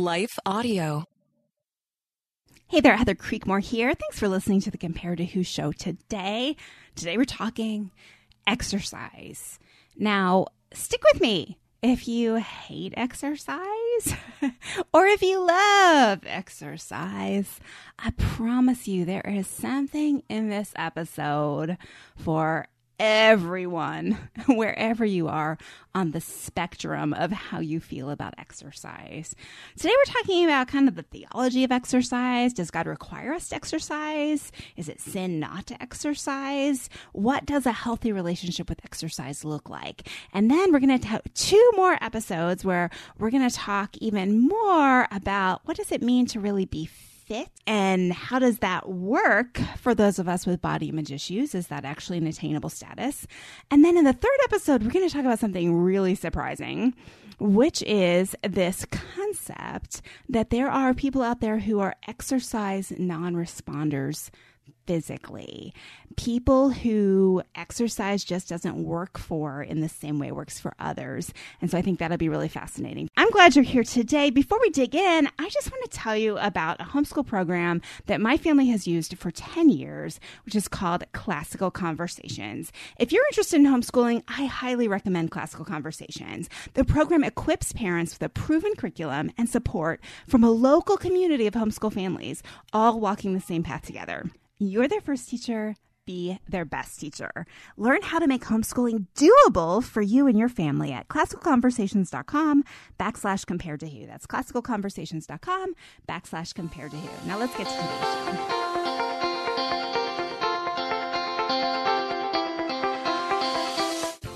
Life Audio. Hey there, Heather Creekmore here. Thanks for listening to the Compared to Who show today. Today we're talking exercise. Now, stick with me if you hate exercise or if you love exercise. I promise you there is something in this episode for everyone, wherever you are on the spectrum of how you feel about exercise. Today, we're talking about kind of the theology of exercise. Does God require us to exercise? Is it sin not to exercise? What does a healthy relationship with exercise look like? And then we're going to have two more episodes where we're going to talk even more about what does it mean to really be fit and how does that work for those of us with body image issues? Is that actually an attainable status? And then in the third episode, we're going to talk about something really surprising, which is this concept that there are people out there who are exercise non responders physically. People who exercise just doesn't work for in the same way it works for others. And so I think that'll be really fascinating. I'm glad you're here today. Before we dig in, I just want to tell you about a homeschool program that my family has used for 10 years, which is called Classical Conversations. If you're interested in homeschooling, I highly recommend Classical Conversations. The program equips parents with a proven curriculum and support from a local community of homeschool families, all walking the same path together. You're their first teacher. Be their best teacher. Learn how to make homeschooling doable for you and your family at classicalconversations.com backslash compared to who. That's classicalconversations.com backslash compared to who. Now let's get to today's show.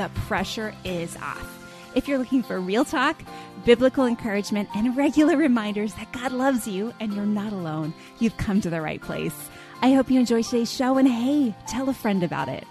the pressure is off. If you're looking for real talk, biblical encouragement, and regular reminders that God loves you and you're not alone, you've come to the right place. I hope you enjoy today's show and hey, tell a friend about it.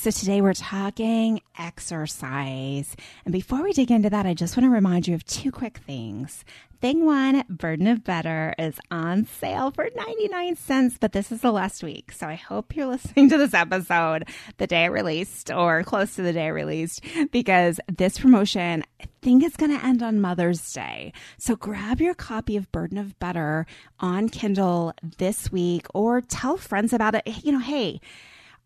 So, today we're talking exercise. And before we dig into that, I just want to remind you of two quick things. Thing one, Burden of Better is on sale for 99 cents, but this is the last week. So I hope you're listening to this episode the day it released or close to the day it released because this promotion, I think it's going to end on Mother's Day. So grab your copy of Burden of Better on Kindle this week or tell friends about it. You know, hey,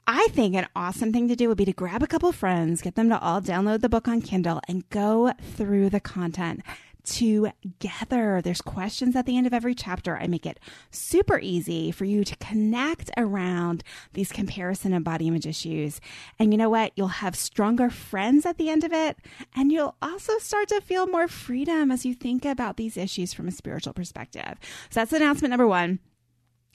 I think an awesome thing to do would be to grab a couple friends, get them to all download the book on Kindle, and go through the content together. There's questions at the end of every chapter. I make it super easy for you to connect around these comparison and body image issues. And you know what? You'll have stronger friends at the end of it. And you'll also start to feel more freedom as you think about these issues from a spiritual perspective. So that's announcement number one.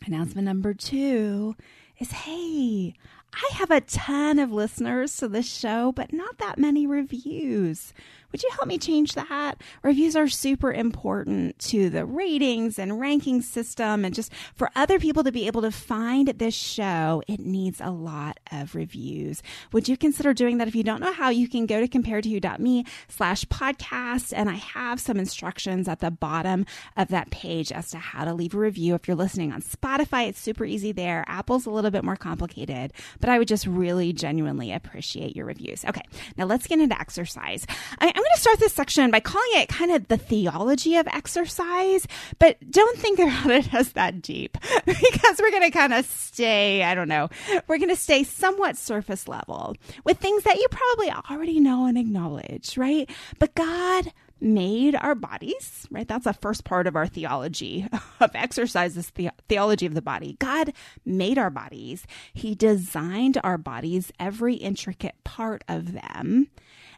Announcement number two is hey, I have a ton of listeners to this show, but not that many reviews. Would you help me change that? Reviews are super important to the ratings and ranking system and just for other people to be able to find this show, it needs a lot of reviews. Would you consider doing that? If you don't know how, you can go to comparedtowho.me slash podcast and I have some instructions at the bottom of that page as to how to leave a review. If you're listening on Spotify, it's super easy there. Apple's a little bit more complicated, but I would just really genuinely appreciate your reviews. Okay, now let's get into exercise. I, I'm going to start this section by calling it kind of the theology of exercise, but don't think about it as that deep because we're going to kind of stay, I don't know, we're going to stay somewhat surface level with things that you probably already know and acknowledge, right? But God made our bodies, right? That's a first part of our theology of exercise, is the theology of the body. God made our bodies. He designed our bodies, every intricate part of them.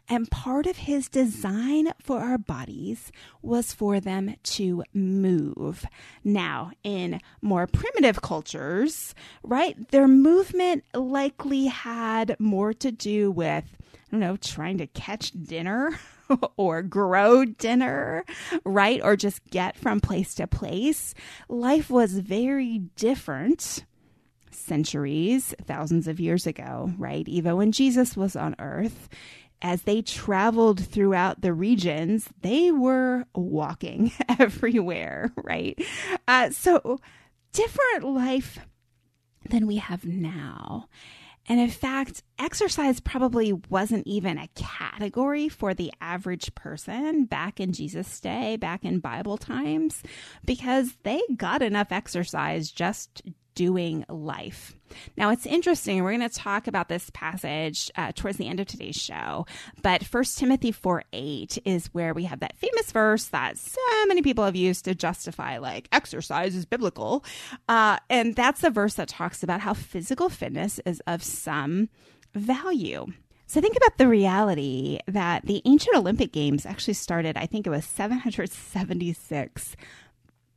And part of his design for our bodies was for them to move. Now, in more primitive cultures, right, their movement likely had more to do with don't know, trying to catch dinner or grow dinner, right? Or just get from place to place. Life was very different centuries, thousands of years ago, right? Even when Jesus was on earth, as they traveled throughout the regions, they were walking everywhere, right? Uh, so, different life than we have now. And in fact, exercise probably wasn't even a category for the average person back in Jesus' day, back in Bible times, because they got enough exercise just doing life. Now, it's interesting. We're going to talk about this passage uh, towards the end of today's show. But 1 Timothy 4 8 is where we have that famous verse that so many people have used to justify, like, exercise is biblical. Uh, and that's the verse that talks about how physical fitness is of some value. So think about the reality that the ancient Olympic Games actually started, I think it was 776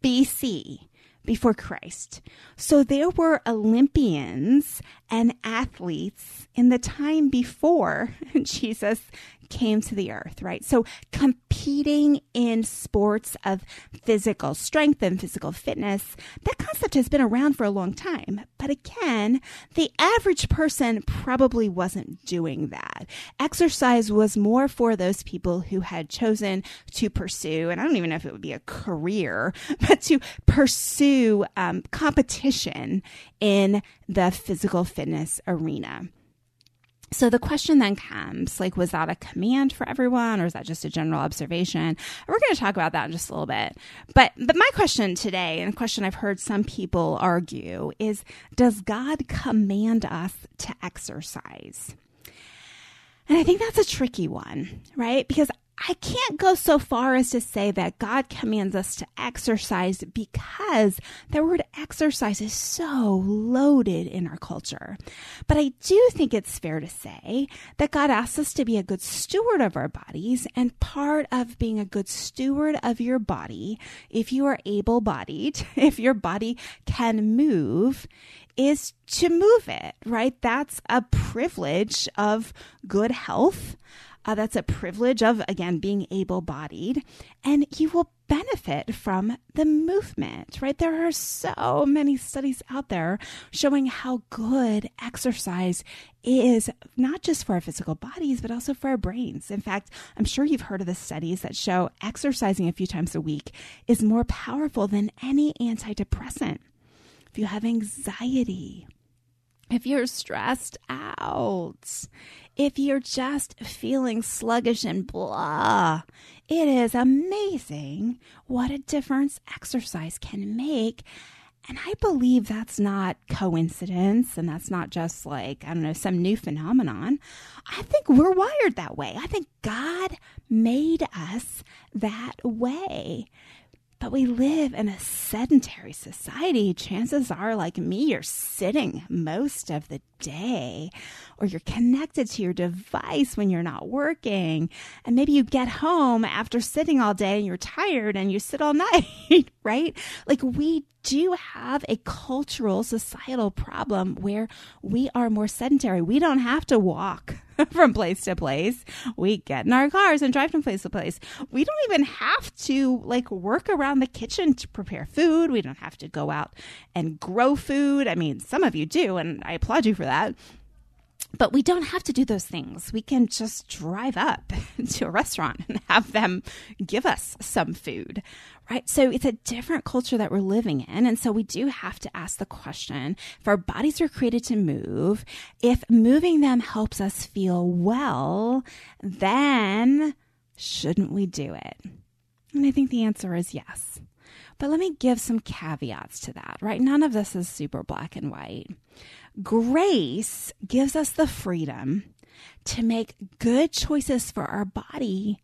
BC before Christ. So there were Olympians and athletes in the time before Jesus came to the earth, right? So competing in sports of physical strength and physical fitness, that concept has been around for a long time. But again, the average person probably wasn't doing that. Exercise was more for those people who had chosen to pursue, and I don't even know if it would be a career, but to pursue um, competition in the physical fitness arena. So the question then comes like, was that a command for everyone or is that just a general observation? We're going to talk about that in just a little bit. But, but my question today, and a question I've heard some people argue, is does God command us to exercise? And I think that's a tricky one, right? Because I can't go so far as to say that God commands us to exercise because the word exercise is so loaded in our culture. But I do think it's fair to say that God asks us to be a good steward of our bodies, and part of being a good steward of your body, if you are able bodied, if your body can move, is to move it, right? That's a privilege of good health. Uh, that's a privilege of, again, being able bodied. And you will benefit from the movement, right? There are so many studies out there showing how good exercise is, not just for our physical bodies, but also for our brains. In fact, I'm sure you've heard of the studies that show exercising a few times a week is more powerful than any antidepressant. If you have anxiety, if you're stressed out, if you're just feeling sluggish and blah, it is amazing what a difference exercise can make. And I believe that's not coincidence and that's not just like, I don't know, some new phenomenon. I think we're wired that way. I think God made us that way. But we live in a sedentary society. Chances are, like me, you're sitting most of the day, or you're connected to your device when you're not working. And maybe you get home after sitting all day and you're tired and you sit all night, right? Like we do have a cultural, societal problem where we are more sedentary. We don't have to walk from place to place. We get in our cars and drive from place to place. We don't even have to like work around the kitchen to prepare food. We don't have to go out and grow food. I mean, some of you do, and I applaud you for that. But we don't have to do those things. We can just drive up to a restaurant and have them give us some food, right? So it's a different culture that we're living in. And so we do have to ask the question if our bodies are created to move, if moving them helps us feel well, then shouldn't we do it? And I think the answer is yes. But let me give some caveats to that, right? None of this is super black and white. Grace gives us the freedom to make good choices for our body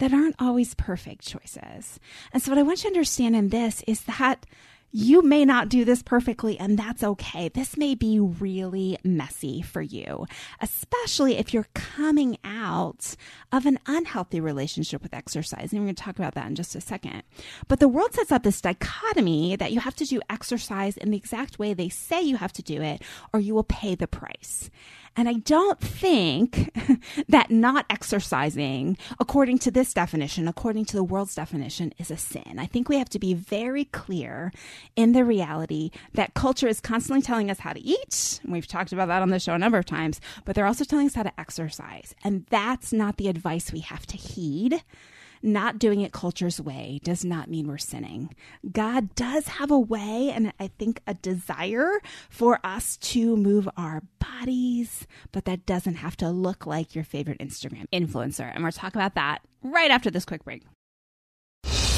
that aren't always perfect choices. And so, what I want you to understand in this is that you may not do this perfectly, and that's okay. This may be really messy for you, especially if you're coming out of an unhealthy relationship with exercise. And we're going to talk about that in just a second. But the world sets up this dichotomy that you have to do exercise in the exact way they say you have to do it, or you will pay the price. And I don't think that not exercising, according to this definition, according to the world's definition, is a sin. I think we have to be very clear in the reality that culture is constantly telling us how to eat. We've talked about that on the show a number of times, but they're also telling us how to exercise. And that's not the advice we have to heed not doing it culture's way does not mean we're sinning. God does have a way and I think a desire for us to move our bodies, but that doesn't have to look like your favorite Instagram influencer. And we're talking about that right after this quick break.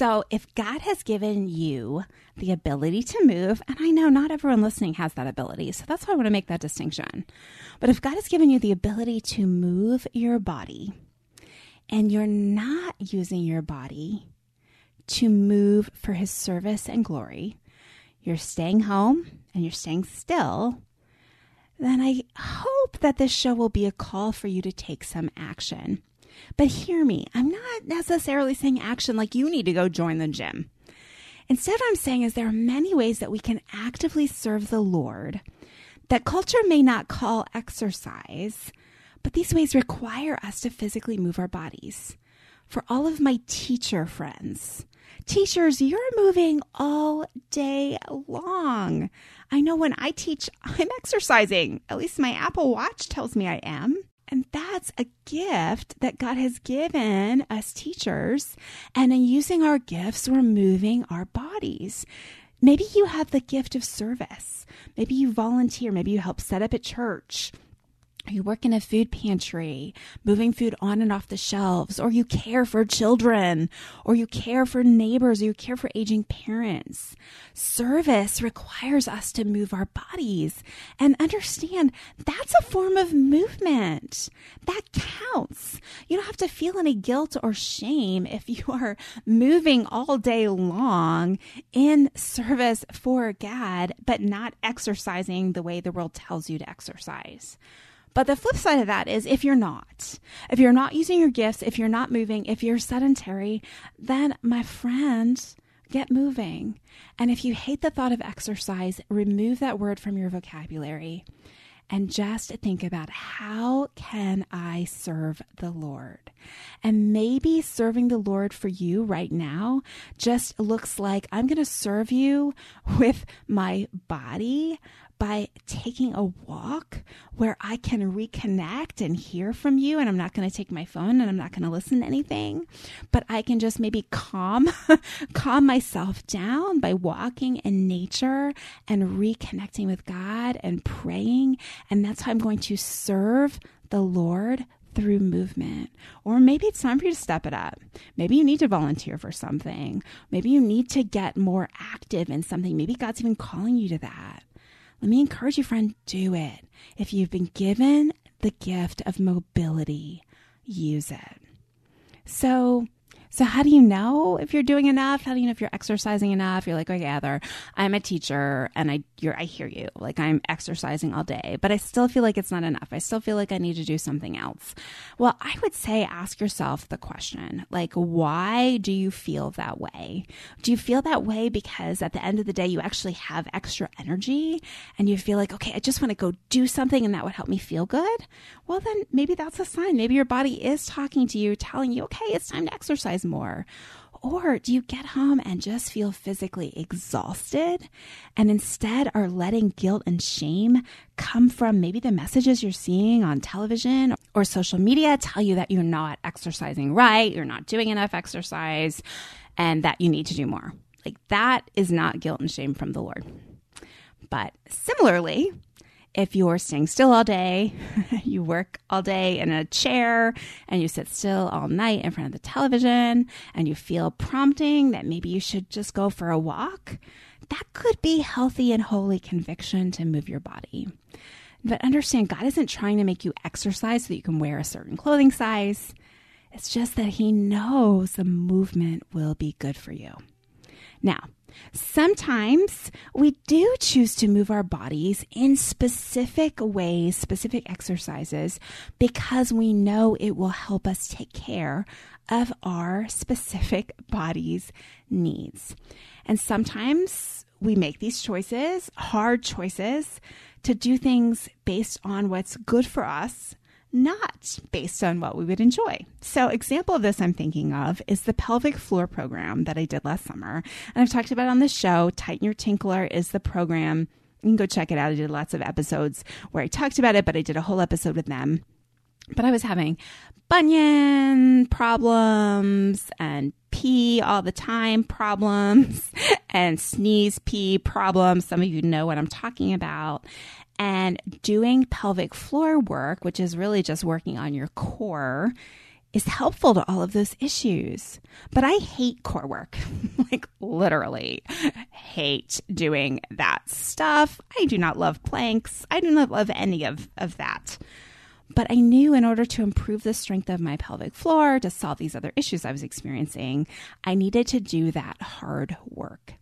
So, if God has given you the ability to move, and I know not everyone listening has that ability, so that's why I want to make that distinction. But if God has given you the ability to move your body, and you're not using your body to move for his service and glory, you're staying home and you're staying still, then I hope that this show will be a call for you to take some action. But hear me, I'm not necessarily saying action like you need to go join the gym. Instead, I'm saying is there are many ways that we can actively serve the Lord that culture may not call exercise, but these ways require us to physically move our bodies. For all of my teacher friends, teachers, you're moving all day long. I know when I teach, I'm exercising. At least my Apple Watch tells me I am. And that's a gift that God has given us teachers. And in using our gifts, we're moving our bodies. Maybe you have the gift of service. Maybe you volunteer. Maybe you help set up a church you work in a food pantry, moving food on and off the shelves, or you care for children, or you care for neighbors, or you care for aging parents. Service requires us to move our bodies and understand that's a form of movement. That counts. You don't have to feel any guilt or shame if you are moving all day long in service for God, but not exercising the way the world tells you to exercise. But the flip side of that is if you're not, if you're not using your gifts, if you're not moving, if you're sedentary, then my friend, get moving. And if you hate the thought of exercise, remove that word from your vocabulary and just think about how can I serve the Lord? And maybe serving the Lord for you right now just looks like I'm going to serve you with my body, by taking a walk where I can reconnect and hear from you. And I'm not going to take my phone and I'm not going to listen to anything, but I can just maybe calm, calm myself down by walking in nature and reconnecting with God and praying. And that's how I'm going to serve the Lord through movement. Or maybe it's time for you to step it up. Maybe you need to volunteer for something. Maybe you need to get more active in something. Maybe God's even calling you to that. Let me encourage you, friend, do it. If you've been given the gift of mobility, use it. So, So, how do you know if you're doing enough? How do you know if you're exercising enough? You're like, okay, Heather, I'm a teacher and I, you're, I hear you. Like, I'm exercising all day, but I still feel like it's not enough. I still feel like I need to do something else. Well, I would say ask yourself the question, like, why do you feel that way? Do you feel that way because at the end of the day, you actually have extra energy and you feel like, okay, I just want to go do something and that would help me feel good? Well, then maybe that's a sign. Maybe your body is talking to you, telling you, okay, it's time to exercise more? Or do you get home and just feel physically exhausted and instead are letting guilt and shame come from maybe the messages you're seeing on television or social media tell you that you're not exercising right, you're not doing enough exercise, and that you need to do more? Like that is not guilt and shame from the Lord. But similarly, if you're staying still all day, you work all day in a chair, and you sit still all night in front of the television, and you feel prompting that maybe you should just go for a walk, that could be healthy and holy conviction to move your body. But understand, God isn't trying to make you exercise so that you can wear a certain clothing size. It's just that He knows the movement will be good for you. Now, Sometimes we do choose to move our bodies in specific ways, specific exercises, because we know it will help us take care of our specific body's needs. And sometimes we make these choices, hard choices, to do things based on what's good for us not based on what we would enjoy. So, example of this I'm thinking of is the pelvic floor program that I did last summer. And I've talked about on the show. Tighten Your Tinkler is the program. You can go check it out. I did lots of episodes where I talked about it, but I did a whole episode with them. But I was having bunion problems and pee all the time problems and sneeze pee problems. Some of you know what I'm talking about. And doing pelvic floor work, which is really just working on your core, is helpful to all of those issues. But I hate core work, like literally hate doing that stuff. I do not love planks. I do not love any of, of that. But I knew in order to improve the strength of my pelvic floor, to solve these other issues I was experiencing, I needed to do that hard work.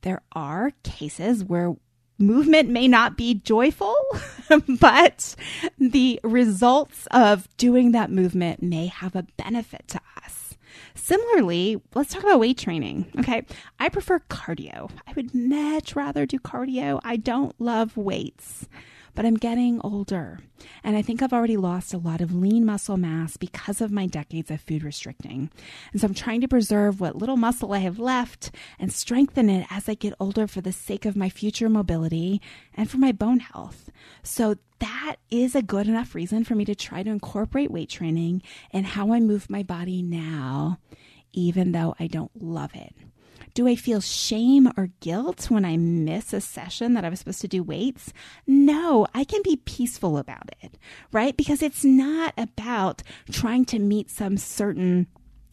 There are cases where movement may not be joyful, but the results of doing that movement may have a benefit to us. Similarly, let's talk about weight training. Okay. I prefer cardio. I would much rather do cardio. I don't love weights but I'm getting older. And I think I've already lost a lot of lean muscle mass because of my decades of food restricting. And so I'm trying to preserve what little muscle I have left and strengthen it as I get older for the sake of my future mobility and for my bone health. So that is a good enough reason for me to try to incorporate weight training and how I move my body now, even though I don't love it. Do I feel shame or guilt when I miss a session that I was supposed to do weights? No, I can be peaceful about it, right? Because it's not about trying to meet some certain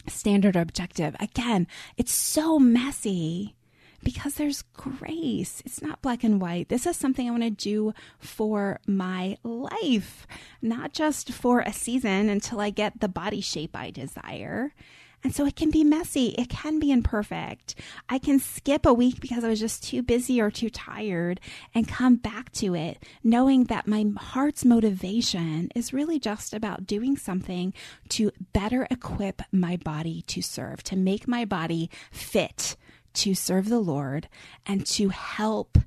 standard or objective. Again, it's so messy because there's grace. It's not black and white. This is something I want to do for my life, not just for a season until I get the body shape I desire. And so it can be messy. It can be imperfect. I can skip a week because I was just too busy or too tired and come back to it knowing that my heart's motivation is really just about doing something to better equip my body to serve, to make my body fit to serve the Lord and to help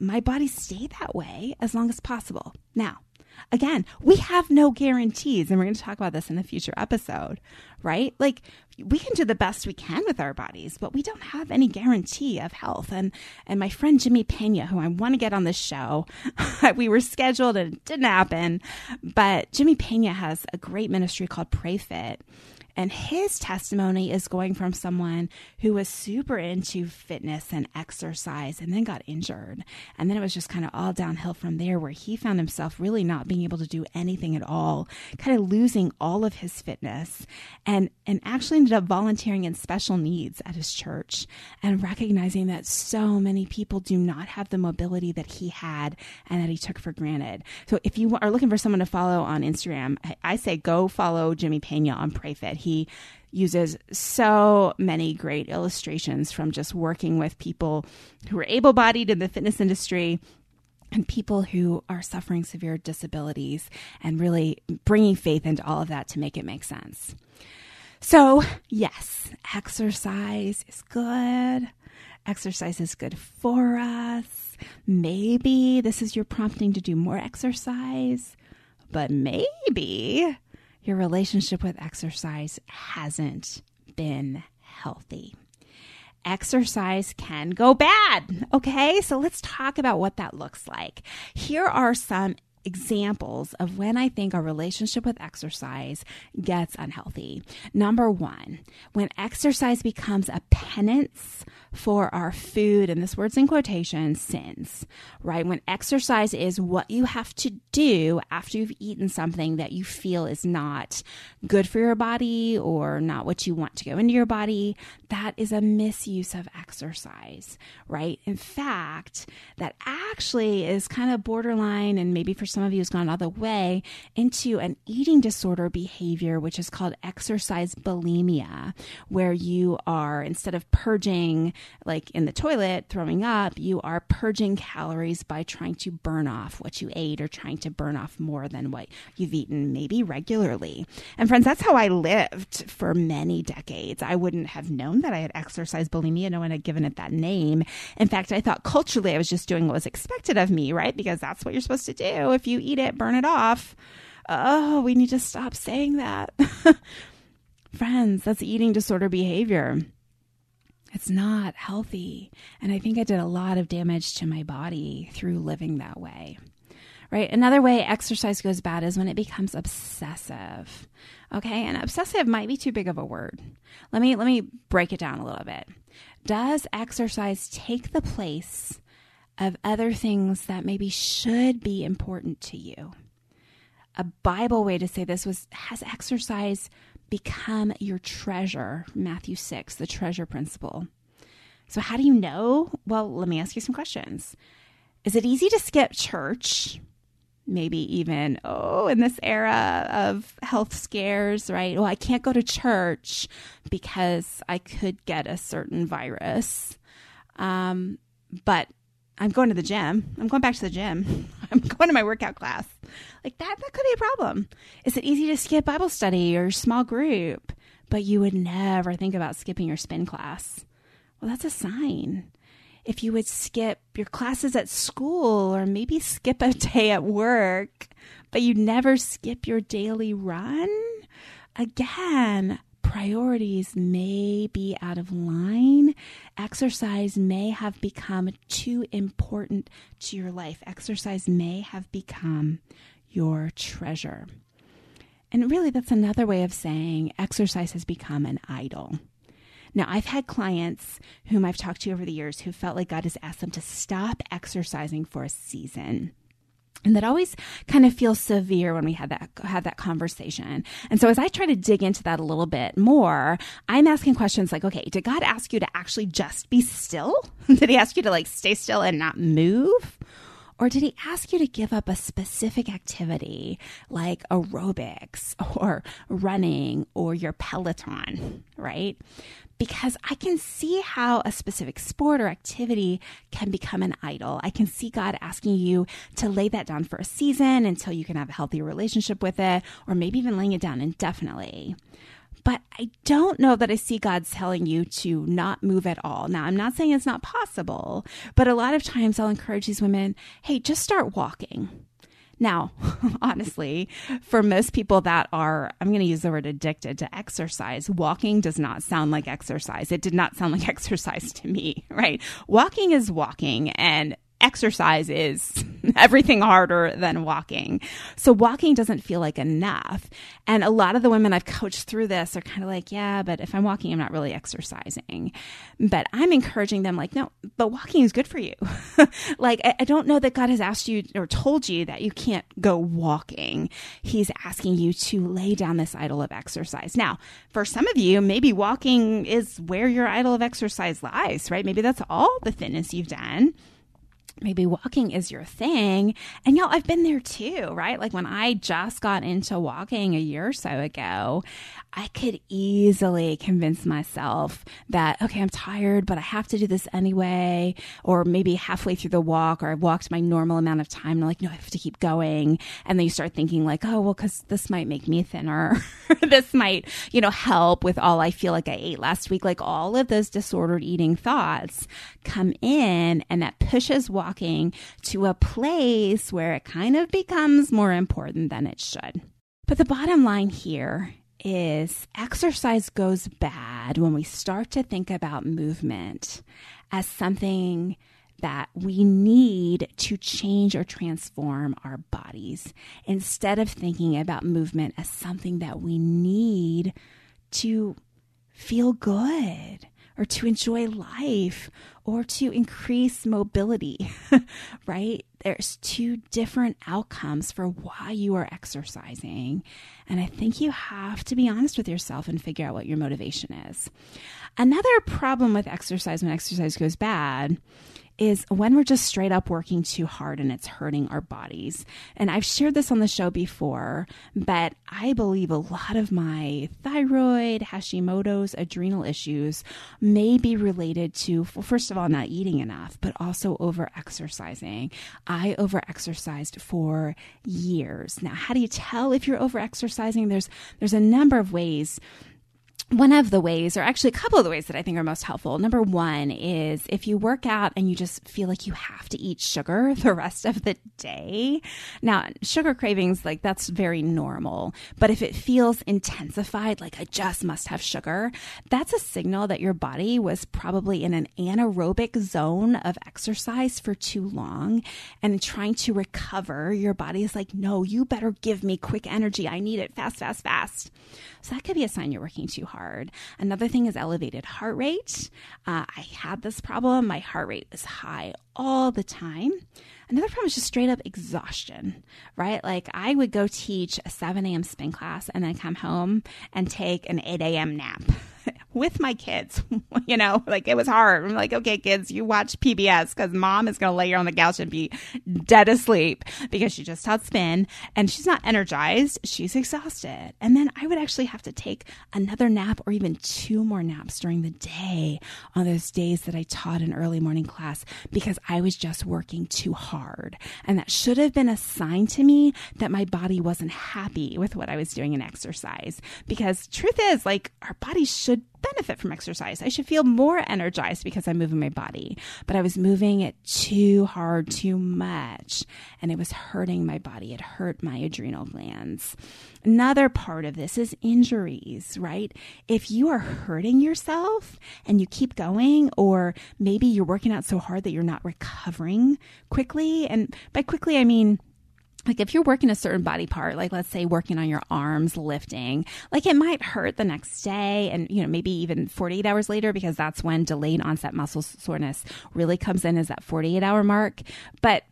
my body stay that way as long as possible. Now, Again, we have no guarantees, and we're going to talk about this in a future episode, right? Like, we can do the best we can with our bodies, but we don't have any guarantee of health. And and my friend Jimmy Pena, who I want to get on this show, we were scheduled and it didn't happen, but Jimmy Pena has a great ministry called PrayFit and his testimony is going from someone who was super into fitness and exercise and then got injured. And then it was just kind of all downhill from there, where he found himself really not being able to do anything at all, kind of losing all of his fitness, and, and actually ended up volunteering in special needs at his church and recognizing that so many people do not have the mobility that he had and that he took for granted. So if you are looking for someone to follow on Instagram, I say go follow Jimmy Pena on PrayFit he uses so many great illustrations from just working with people who are able bodied in the fitness industry and people who are suffering severe disabilities and really bringing faith into all of that to make it make sense. So, yes, exercise is good. Exercise is good for us. Maybe this is your prompting to do more exercise, but maybe your relationship with exercise hasn't been healthy. Exercise can go bad. Okay, so let's talk about what that looks like. Here are some examples of when I think a relationship with exercise gets unhealthy. Number one, when exercise becomes a penance for our food, and this word's in quotation, sins, right? When exercise is what you have to do after you've eaten something that you feel is not good for your body or not what you want to go into your body, that is a misuse of exercise, right? In fact, that actually is kind of borderline, and maybe for some of you has gone all the way into an eating disorder behavior, which is called exercise bulimia, where you are, instead of purging like in the toilet, throwing up, you are purging calories by trying to burn off what you ate or trying to burn off more than what you've eaten, maybe regularly. And friends, that's how I lived for many decades. I wouldn't have known that I had exercise bulimia. No one had given it that name. In fact, I thought culturally I was just doing what was expected of me, right? Because that's what you're supposed to do. If you eat it, burn it off. Oh, we need to stop saying that. Friends, that's eating disorder behavior. It's not healthy. And I think I did a lot of damage to my body through living that way. Right? Another way exercise goes bad is when it becomes obsessive. Okay? And obsessive might be too big of a word. Let me let me break it down a little bit. Does exercise take the place of other things that maybe should be important to you? A Bible way to say this was has exercise become your treasure. Matthew 6, the treasure principle. So, how do you know? Well, let me ask you some questions. Is it easy to skip church? Maybe even, oh, in this era of health scares, right? Well, I can't go to church because I could get a certain virus. Um, but I'm going to the gym. I'm going back to the gym. I'm going to my workout class. Like that, that could be a problem. Is it easy to skip Bible study or small group, but you would never think about skipping your spin class? Well, that's a sign. If you would skip your classes at school or maybe skip a day at work, but you never skip your daily run, again, priorities may be out of line. Exercise may have become too important to your life. Exercise may have become your treasure. And really, that's another way of saying exercise has become an idol. Now, I've had clients whom I've talked to over the years who felt like God has asked them to stop exercising for a season and that always kind of feels severe when we had that had that conversation. And so as I try to dig into that a little bit more, I'm asking questions like, okay, did God ask you to actually just be still? did he ask you to like stay still and not move? Or did he ask you to give up a specific activity like aerobics or running or your Peloton, right? Because I can see how a specific sport or activity can become an idol. I can see God asking you to lay that down for a season until you can have a healthy relationship with it, or maybe even laying it down indefinitely. But I don't know that I see God telling you to not move at all. Now, I'm not saying it's not possible, but a lot of times I'll encourage these women hey, just start walking now, honestly, for most people that are, I'm going to use the word addicted to exercise, walking does not sound like exercise. It did not sound like exercise to me, right? Walking is walking and exercise is everything harder than walking. So walking doesn't feel like enough. And a lot of the women I've coached through this are kind of like, yeah, but if I'm walking, I'm not really exercising. But I'm encouraging them like, no, but walking is good for you. like, I, I don't know that God has asked you or told you that you can't go walking. He's asking you to lay down this idol of exercise. Now, for some of you, maybe walking is where your idol of exercise lies, right? Maybe that's all the fitness you've done maybe walking is your thing. And y'all, I've been there too, right? Like when I just got into walking a year or so ago, I could easily convince myself that, okay, I'm tired, but I have to do this anyway. Or maybe halfway through the walk, or I've walked my normal amount of time, and I'm like, no, I have to keep going. And then you start thinking, like, oh, well, because this might make me thinner. this might, you know, help with all I feel like I ate last week. Like all of those disordered eating thoughts come in, and that pushes walking to a place where it kind of becomes more important than it should. But the bottom line here is exercise goes bad when we start to think about movement as something that we need to change or transform our bodies instead of thinking about movement as something that we need to feel good or to enjoy life or to increase mobility, right? There's two different outcomes for why you are exercising. And I think you have to be honest with yourself and figure out what your motivation is. Another problem with exercise when exercise goes bad is when we're just straight up working too hard and it's hurting our bodies. And I've shared this on the show before, but I believe a lot of my thyroid, Hashimoto's, adrenal issues may be related to, well, first of all, not eating enough, but also over exercising. I over exercised for years. Now, how do you tell if you're over exercising? There's, there's a number of ways one of the ways, or actually a couple of the ways that I think are most helpful, number one is if you work out and you just feel like you have to eat sugar the rest of the day. Now, sugar cravings, like that's very normal. But if it feels intensified, like I just must have sugar, that's a signal that your body was probably in an anaerobic zone of exercise for too long and trying to recover. Your body is like, no, you better give me quick energy. I need it fast, fast, fast. So that could be a sign you're working too hard. Another thing is elevated heart rate. Uh, I had this problem. My heart rate was high all the time. Another problem is just straight up exhaustion, right? Like I would go teach a 7 a.m. spin class and then come home and take an 8 a.m. nap. with my kids. you know, like it was hard. I'm like, okay, kids, you watch PBS because mom is going to lay here on the couch and be dead asleep because she just taught spin and she's not energized. She's exhausted. And then I would actually have to take another nap or even two more naps during the day on those days that I taught an early morning class because I was just working too hard. And that should have been a sign to me that my body wasn't happy with what I was doing in exercise. Because truth is, like, our bodies should benefit from exercise. I should feel more energized because I'm moving my body. But I was moving it too hard, too much, and it was hurting my body. It hurt my adrenal glands. Another part of this is injuries, right? If you are hurting yourself and you keep going, or maybe you're working out so hard that you're not recovering quickly, and by quickly, I mean like if you're working a certain body part like let's say working on your arms lifting like it might hurt the next day and you know maybe even 48 hours later because that's when delayed onset muscle soreness really comes in is that 48 hour mark. But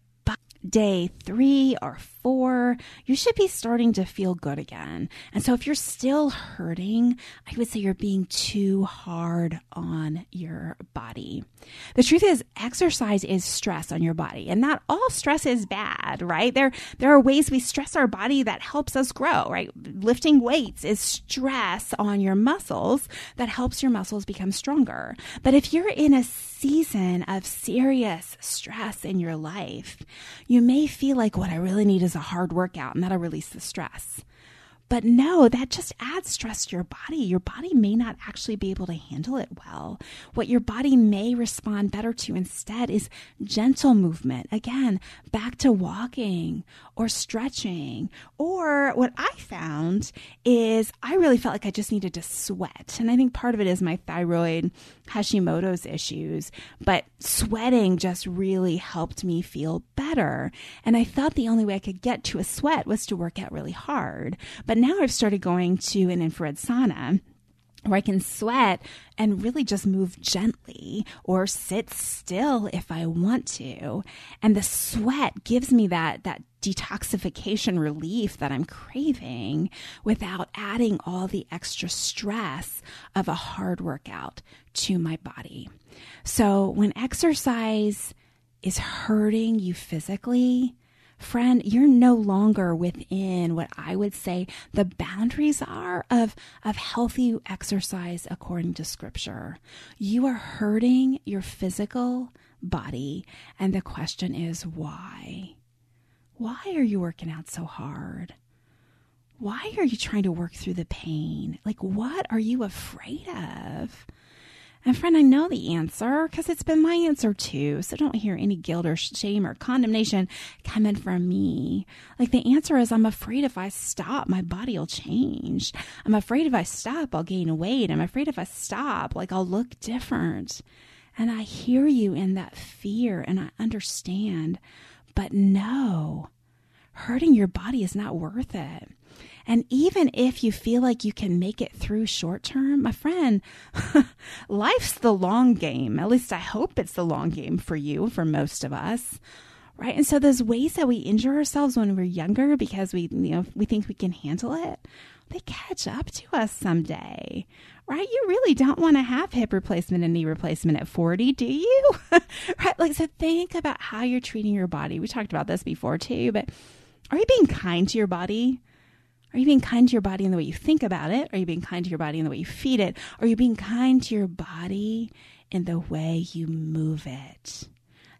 day three or four, you should be starting to feel good again. And so if you're still hurting, I would say you're being too hard on your body. The truth is exercise is stress on your body and not all stress is bad, right? There, there are ways we stress our body that helps us grow, right? Lifting weights is stress on your muscles that helps your muscles become stronger. But if you're in a season of serious stress in your life, you may feel like what I really need is a hard workout and that'll release the stress. But no, that just adds stress to your body. Your body may not actually be able to handle it well. What your body may respond better to instead is gentle movement. Again, back to walking or stretching. Or what I found is I really felt like I just needed to sweat. And I think part of it is my thyroid Hashimoto's issues, but sweating just really helped me feel better. And I thought the only way I could get to a sweat was to work out really hard. But now I've started going to an infrared sauna where I can sweat and really just move gently or sit still if I want to. And the sweat gives me that, that detoxification relief that I'm craving without adding all the extra stress of a hard workout to my body. So when exercise is hurting you physically, friend, you're no longer within what I would say the boundaries are of, of healthy exercise according to scripture. You are hurting your physical body. And the question is, why? Why are you working out so hard? Why are you trying to work through the pain? Like, what are you afraid of? And friend, I know the answer because it's been my answer too. So don't hear any guilt or shame or condemnation coming from me. Like the answer is I'm afraid if I stop, my body will change. I'm afraid if I stop, I'll gain weight. I'm afraid if I stop, like I'll look different. And I hear you in that fear and I understand. But no, hurting your body is not worth it. And even if you feel like you can make it through short term, my friend, life's the long game. At least I hope it's the long game for you, for most of us. Right. And so those ways that we injure ourselves when we're younger because we, you know, we think we can handle it, they catch up to us someday. Right? You really don't want to have hip replacement and knee replacement at 40, do you? right? Like, so think about how you're treating your body. We talked about this before too, but are you being kind to your body? Are you being kind to your body in the way you think about it? Are you being kind to your body in the way you feed it? Are you being kind to your body in the way you move it?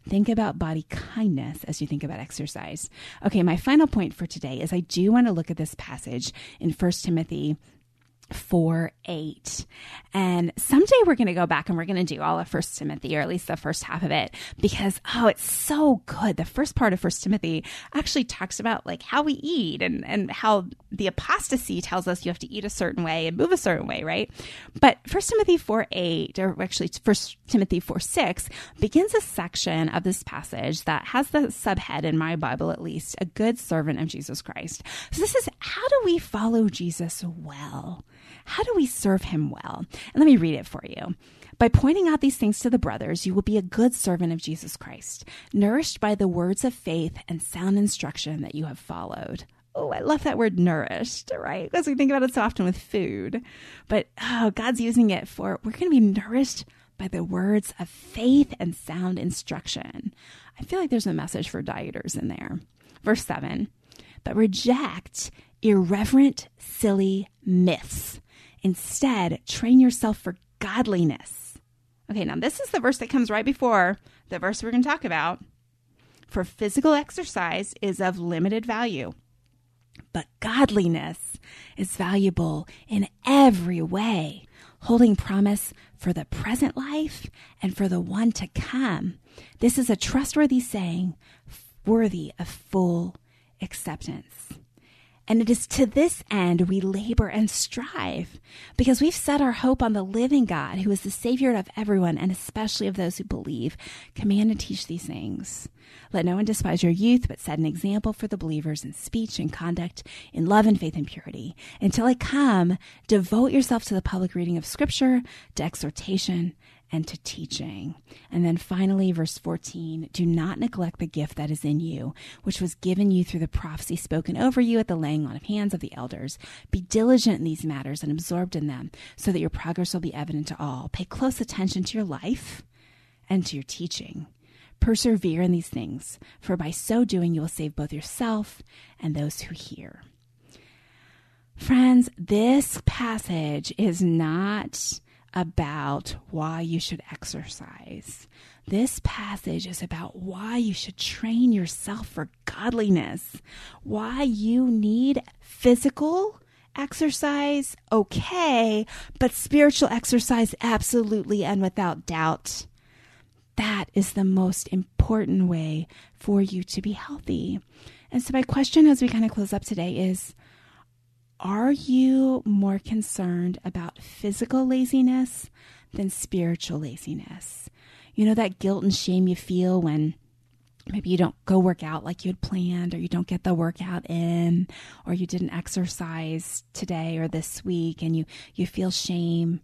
Think about body kindness as you think about exercise. Okay, my final point for today is I do want to look at this passage in 1 Timothy 4 8. And someday we're going to go back and we're going to do all of First Timothy, or at least the first half of it, because, oh, it's so good. The first part of First Timothy actually talks about like how we eat and, and how the apostasy tells us you have to eat a certain way and move a certain way, right? But First Timothy 4 8, or actually First Timothy 4 6, begins a section of this passage that has the subhead in my Bible, at least, a good servant of Jesus Christ. So this is how do we follow Jesus well? How do we serve him well? And let me read it for you. By pointing out these things to the brothers, you will be a good servant of Jesus Christ, nourished by the words of faith and sound instruction that you have followed. Oh, I love that word nourished, right? Because we think about it so often with food. But oh, God's using it for we're going to be nourished by the words of faith and sound instruction. I feel like there's a message for dieters in there. Verse 7 But reject irreverent, silly myths Instead, train yourself for godliness. Okay, now this is the verse that comes right before the verse we're going to talk about. For physical exercise is of limited value, but godliness is valuable in every way, holding promise for the present life and for the one to come. This is a trustworthy saying, worthy of full acceptance. And it is to this end we labor and strive, because we've set our hope on the living God, who is the Savior of everyone, and especially of those who believe. Command and teach these things. Let no one despise your youth, but set an example for the believers in speech and conduct, in love and faith and purity. Until I come, devote yourself to the public reading of Scripture, to exhortation, and to teaching. And then finally, verse 14 do not neglect the gift that is in you, which was given you through the prophecy spoken over you at the laying on of hands of the elders. Be diligent in these matters and absorbed in them, so that your progress will be evident to all. Pay close attention to your life and to your teaching. Persevere in these things, for by so doing you will save both yourself and those who hear. Friends, this passage is not about why you should exercise. This passage is about why you should train yourself for godliness, why you need physical exercise, okay, but spiritual exercise, absolutely and without doubt. That is the most important way for you to be healthy. And so, my question as we kind of close up today is are you more concerned about physical laziness than spiritual laziness? You know, that guilt and shame you feel when maybe you don't go work out like you had planned, or you don't get the workout in, or you didn't exercise today or this week and you, you feel shame.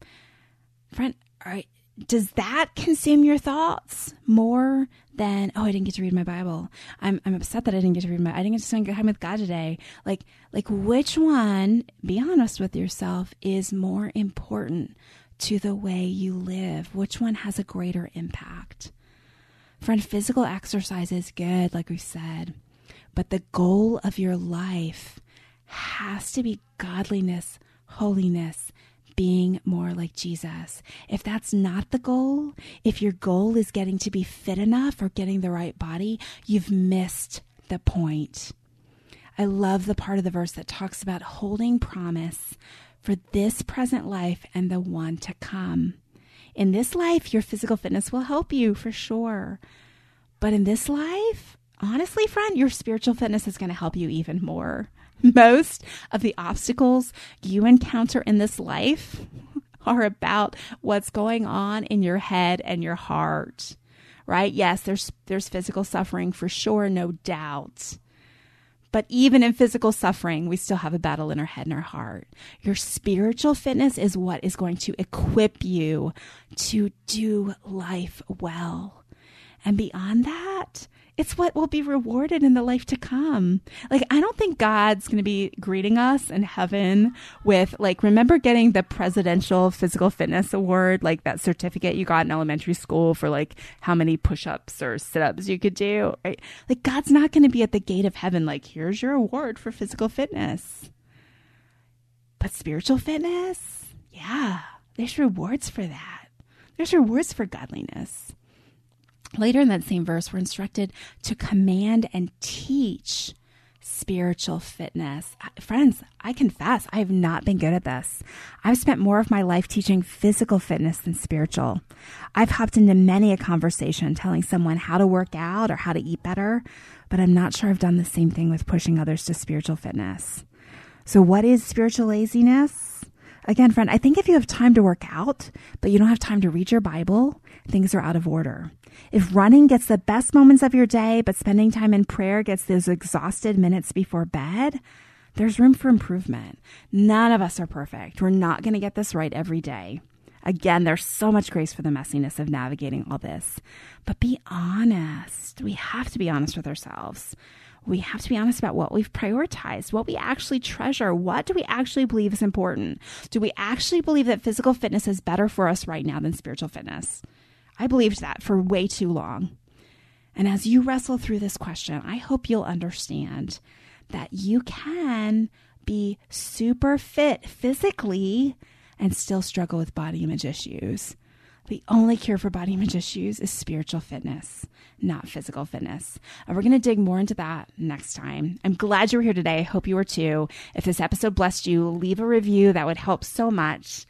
Friend, are, does that consume your thoughts more than oh I didn't get to read my Bible. I'm I'm upset that I didn't get to read my I didn't get to spend time with God today. Like like which one, be honest with yourself, is more important to the way you live? Which one has a greater impact? Friend, physical exercise is good, like we said, but the goal of your life has to be godliness, holiness, being more like Jesus. If that's not the goal, if your goal is getting to be fit enough or getting the right body, you've missed the point. I love the part of the verse that talks about holding promise for this present life and the one to come. In this life, your physical fitness will help you for sure. But in this life, honestly, friend, your spiritual fitness is going to help you even more. Most of the obstacles you encounter in this life are about what's going on in your head and your heart. Right? Yes, there's there's physical suffering for sure, no doubt. But even in physical suffering, we still have a battle in our head and our heart. Your spiritual fitness is what is going to equip you to do life well. And beyond that, it's what will be rewarded in the life to come. Like, I don't think God's going to be greeting us in heaven with, like, remember getting the Presidential Physical Fitness Award, like that certificate you got in elementary school for, like, how many push ups or sit ups you could do, right? Like, God's not going to be at the gate of heaven, like, here's your award for physical fitness. But spiritual fitness, yeah, there's rewards for that. There's rewards for godliness. Later in that same verse, we're instructed to command and teach spiritual fitness. Friends, I confess, I have not been good at this. I've spent more of my life teaching physical fitness than spiritual. I've hopped into many a conversation telling someone how to work out or how to eat better, but I'm not sure I've done the same thing with pushing others to spiritual fitness. So, what is spiritual laziness? Again, friend, I think if you have time to work out, but you don't have time to read your Bible, things are out of order. If running gets the best moments of your day, but spending time in prayer gets those exhausted minutes before bed, there's room for improvement. None of us are perfect. We're not going to get this right every day. Again, there's so much grace for the messiness of navigating all this. But be honest. We have to be honest with ourselves. We have to be honest about what we've prioritized, what we actually treasure. What do we actually believe is important? Do we actually believe that physical fitness is better for us right now than spiritual fitness? I believed that for way too long. And as you wrestle through this question, I hope you'll understand that you can be super fit physically and still struggle with body image issues. The only cure for body image issues is spiritual fitness, not physical fitness. And we're going to dig more into that next time. I'm glad you were here today. I hope you were too. If this episode blessed you, leave a review. That would help so much.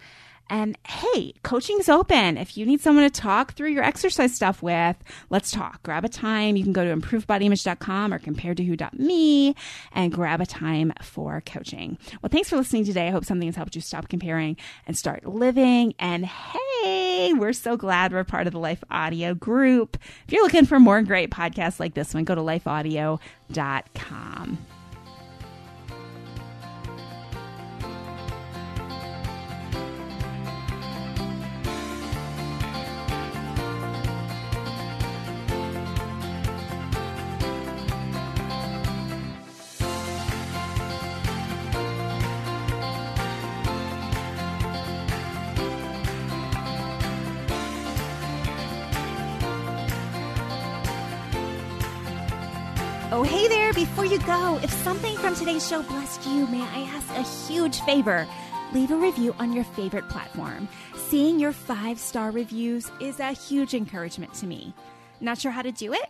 And hey, coaching's open. If you need someone to talk through your exercise stuff with, let's talk. Grab a time. You can go to improvedbodyimage.com or comparedtowho.me and grab a time for coaching. Well, thanks for listening today. I hope something has helped you stop comparing and start living. And hey, we're so glad we're part of the Life Audio group. If you're looking for more great podcasts like this one, go to lifeaudio.com. you go, if something from today's show blessed you, may I ask a huge favor? Leave a review on your favorite platform. Seeing your five star reviews is a huge encouragement to me. Not sure how to do it?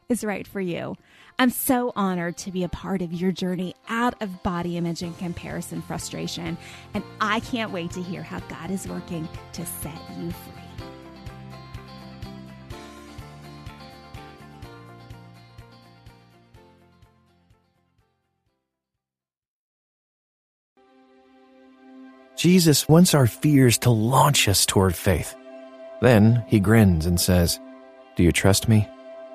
is right for you. I'm so honored to be a part of your journey out of body image and comparison frustration, and I can't wait to hear how God is working to set you free. Jesus wants our fears to launch us toward faith. Then he grins and says, Do you trust me?